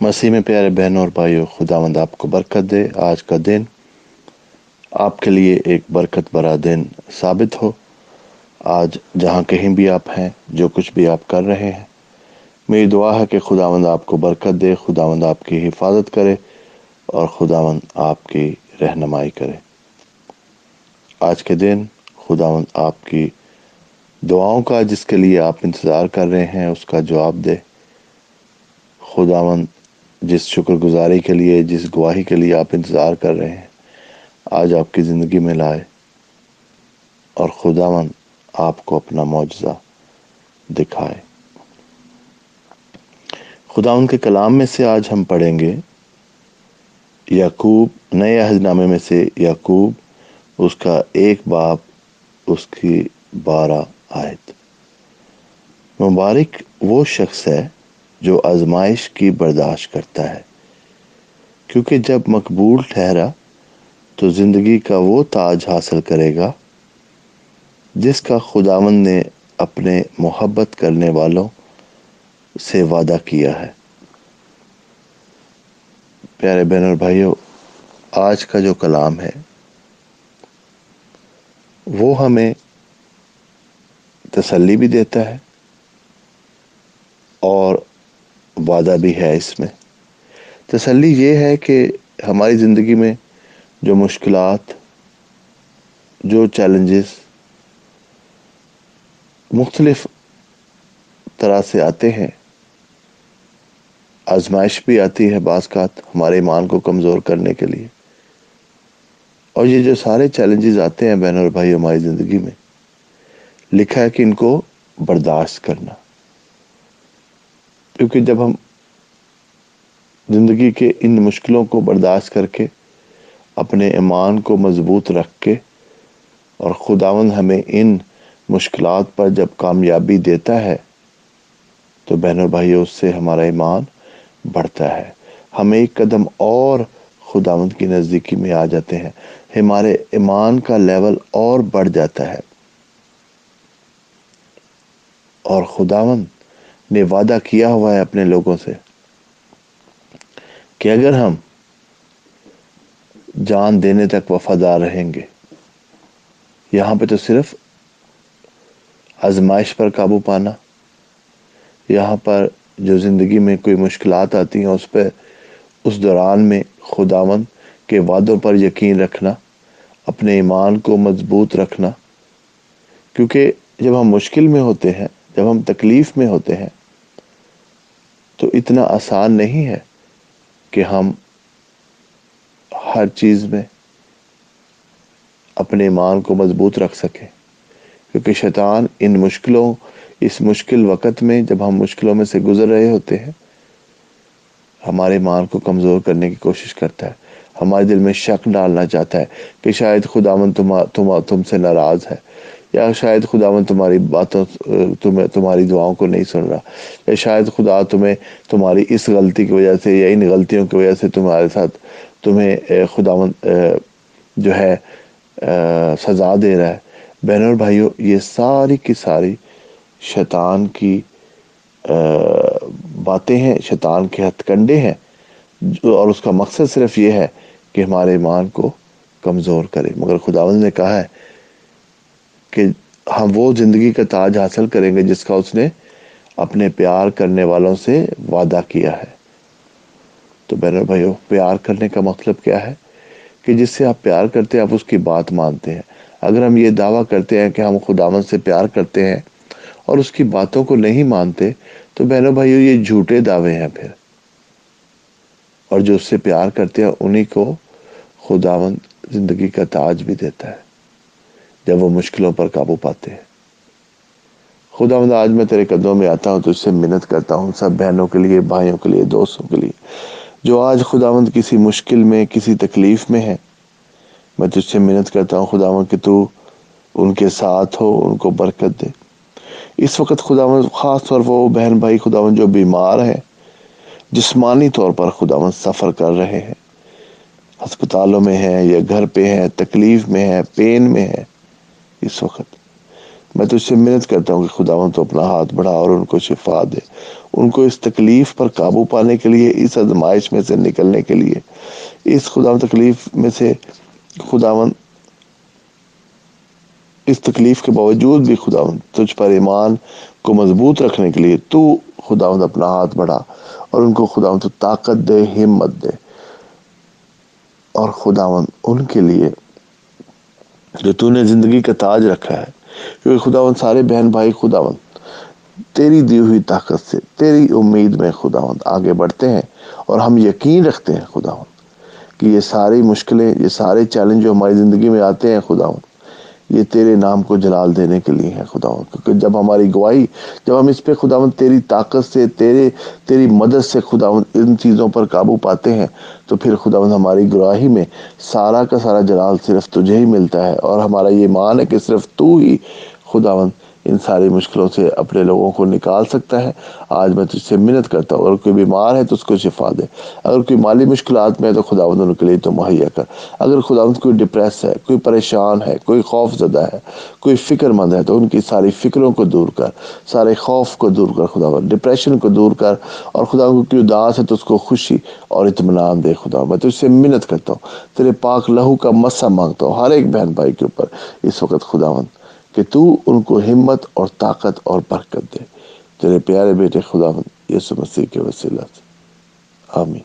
مسیح میں پیارے بہنوں اور بھائیوں خدا مند آپ کو برکت دے۔ آج کا دن آپ کے لیے ایک برکت برا دن ثابت ہو۔ آج جہاں کہیں بھی آپ ہیں، جو کچھ بھی آپ کر رہے ہیں، میری دعا ہے کہ خدا مند آپ کو برکت دے خدا مند آپ کی حفاظت کرے اور خدا مند آپ کی رہنمائی کرے۔ آج کے دن خدا مند آپ کی دعاؤں کا، جس کے لیے آپ انتظار کر رہے ہیں، اس کا جواب دے۔ خدا جس شکر گزاری کے لیے، جس گواہی کے لیے آپ انتظار کر رہے ہیں، آج آپ کی زندگی میں لائے۔ اور خدا من آپ کو اپنا معجزہ دکھائے۔ خدا ان کے کلام میں سے آج ہم پڑھیں گے، یعقوب، نئے عہد نامے میں سے یعقوب، اس کا ایک باپ، اس کی بارہ آیت۔ مبارک وہ شخص ہے جو آزمائش کی برداشت کرتا ہے۔ کیونکہ جب مقبول ٹھہرا تو زندگی کا وہ تاج حاصل کرے گا جس کا خداون نے اپنے محبت کرنے والوں سے وعدہ کیا ہے۔ پیارے بہن اور بھائیوں، آج کا جو کلام ہے، وہ ہمیں تسلی بھی دیتا ہے اور وعدہ بھی ہے اس میں۔ تسلی یہ ہے کہ ہماری زندگی میں جو مشکلات، جو چیلنجز مختلف طرح سے آتے ہیں، آزمائش بھی آتی ہے بعض کا ہمارے ایمان کو کمزور کرنے کے لیے۔ اور یہ جو سارے چیلنجز آتے ہیں بہن اور بھائی ہماری زندگی میں، لکھا ہے کہ ان کو برداشت کرنا۔ کیونکہ جب ہم زندگی کے ان مشکلوں کو برداشت کر کے اپنے ایمان کو مضبوط رکھ کے اور خداون ہمیں ان مشکلات پر جب کامیابی دیتا ہے، تو بہن اور بھائی اس سے ہمارا ایمان بڑھتا ہے۔ ہم ایک قدم اور خداوند کی نزدیکی میں آ جاتے ہیں۔ ہمارے ایمان کا لیول اور بڑھ جاتا ہے۔ اور خداوند نے وعدہ کیا ہوا ہے اپنے لوگوں سے کہ اگر ہم جان دینے تک وفادار رہیں گے، یہاں پہ تو صرف آزمائش پر قابو پانا، یہاں پر جو زندگی میں کوئی مشکلات آتی ہیں، اس پہ، اس دوران میں خداون کے وعدوں پر یقین رکھنا، اپنے ایمان کو مضبوط رکھنا۔ کیونکہ جب ہم مشکل میں ہوتے ہیں جب ہم تکلیف میں ہوتے ہیں، تو اتنا آسان نہیں ہے کہ ہم ہر چیز میں اپنے ایمان کو مضبوط رکھ سکیں۔ کیونکہ شیطان ان مشکلوں، اس مشکل وقت میں جب ہم مشکلوں میں سے گزر رہے ہوتے ہیں، ہمارے ایمان کو کمزور کرنے کی کوشش کرتا ہے۔ ہمارے دل میں شک ڈالنا چاہتا ہے کہ شاید خداون تم تم سے ناراض ہے۔ یا شاید خداون تمہاری باتوں، تمہیں، تمہاری دعاؤں کو نہیں سن رہا، یا شاید خدا تمہیں، تمہاری اس غلطی کی وجہ سے یا ان غلطیوں کی وجہ سے تمہارے ساتھ تمہیں خداون جو ہے سزا دے رہا ہے۔ بہن اور بھائیوں، یہ ساری کی ساری شیطان کی باتیں ہیں، شیطان کے ہتھ کنڈے ہیں۔ اور اس کا مقصد صرف یہ ہے کہ ہمارے ایمان کو کمزور کرے۔ مگر خداوند نے کہا ہے کہ ہم وہ زندگی کا تاج حاصل کریں گے جس کا اس نے اپنے پیار کرنے والوں سے وعدہ کیا ہے۔ تو بہن بھائیو، پیار کرنے کا مطلب کیا ہے؟ کہ جس سے آپ پیار کرتے ہیں، آپ اس کی بات مانتے ہیں۔ اگر ہم یہ دعویٰ کرتے ہیں کہ ہم خداون سے پیار کرتے ہیں اور اس کی باتوں کو نہیں مانتے، تو بہنوں بھائیو، یہ جھوٹے دعوے ہیں پھر۔ اور جو اس سے پیار کرتے ہیں، انہی کو خداون زندگی کا تاج بھی دیتا ہے۔ جب وہ مشکلوں پر قابو پاتے ہیں۔ خدا مند آج میں تیرے قدموں میں آتا ہوں تو اس سے منت کرتا ہوں، سب بہنوں کے لیے، بھائیوں کے لیے، دوستوں کے لیے۔ جو آج خداوند کسی مشکل میں، کسی تکلیف میں ہے، میں تجھ سے منت کرتا ہوں خداوند کہ تو ان کے ساتھ ہو، ان کو برکت دے۔ اس وقت خداوند خاص طور پر وہ بہن بھائی خداوند جو بیمار ہیں جسمانی طور پر خداوند سفر کر رہے ہیں۔ ہسپتالوں میں ہیں یا گھر پہ ہیں، تکلیف میں ہے پین میں ہے اس وقت۔ میں تو اس سے محنت کرتا ہوں کہ خداون تو اپنا ہاتھ بڑھا اور ان کو شفا دے۔ ان کو اس تکلیف پر قابو پانے کے لیے، اس ازمائش میں سے نکلنے کے لیے، اس خدا تکلیف میں سے خداون اس تکلیف کے باوجود بھی خداون تجھ پر ایمان کو مضبوط رکھنے کے لیے تو خداون اپنا ہاتھ بڑھا اور ان کو خداون تو طاقت دے، ہمت دے۔ اور خداون ان کے لیے جو تو نے زندگی کا تاج رکھا ہے۔ کیونکہ خداون سارے بہن بھائی خداون تیری دی ہوئی طاقت سے، تیری امید میں خداون آگے بڑھتے ہیں اور ہم یقین رکھتے ہیں خداون کہ یہ ساری مشکلیں، یہ سارے چیلنج جو ہماری زندگی میں آتے ہیں خداون یہ تیرے نام کو جلال دینے کے لیے ہے خدا. کیونکہ جب ہماری گواہی، جب ہم اس پہ خداون تیری طاقت سے، تیرے، تیری مدد سے خداون ان چیزوں پر قابو پاتے ہیں، تو پھر خداون ہماری گواہی میں سارا کا سارا جلال صرف تجھے ہی ملتا ہے، اور ہمارا یہ مان ہے کہ صرف تو ہی خداون ان ساری مشکلوں سے اپنے لوگوں کو نکال سکتا ہے۔ آج میں تجھ سے منت کرتا ہوں، اگر کوئی بیمار ہے تو اس کو شفا دے۔ اگر کوئی مالی مشکلات میں ہے تو خدا ان کے لیے تو مہیا کر۔ اگر خدا کوئی ڈپریس ہے، کوئی پریشان ہے، کوئی خوف زدہ ہے، کوئی فکر مند ہے تو ان کی ساری فکروں کو دور کر، سارے خوف کو دور کر خدا ڈپریشن کو دور کر۔ اور خدا کو کوئی اداس ہے تو اس کو خوشی اور اطمینان دے۔ خدا میں تجھ سے منت کرتا ہوں، تیرے پاک لہو کا مسا مانگتا ہوں ہر ایک بہن بھائی کے اوپر۔ اس وقت خداوند کہ تو ان کو ہمت اور طاقت اور برکت دے۔ تیرے پیارے بیٹے خدا یسو مسیح کے وسیلہ سے۔ آمین۔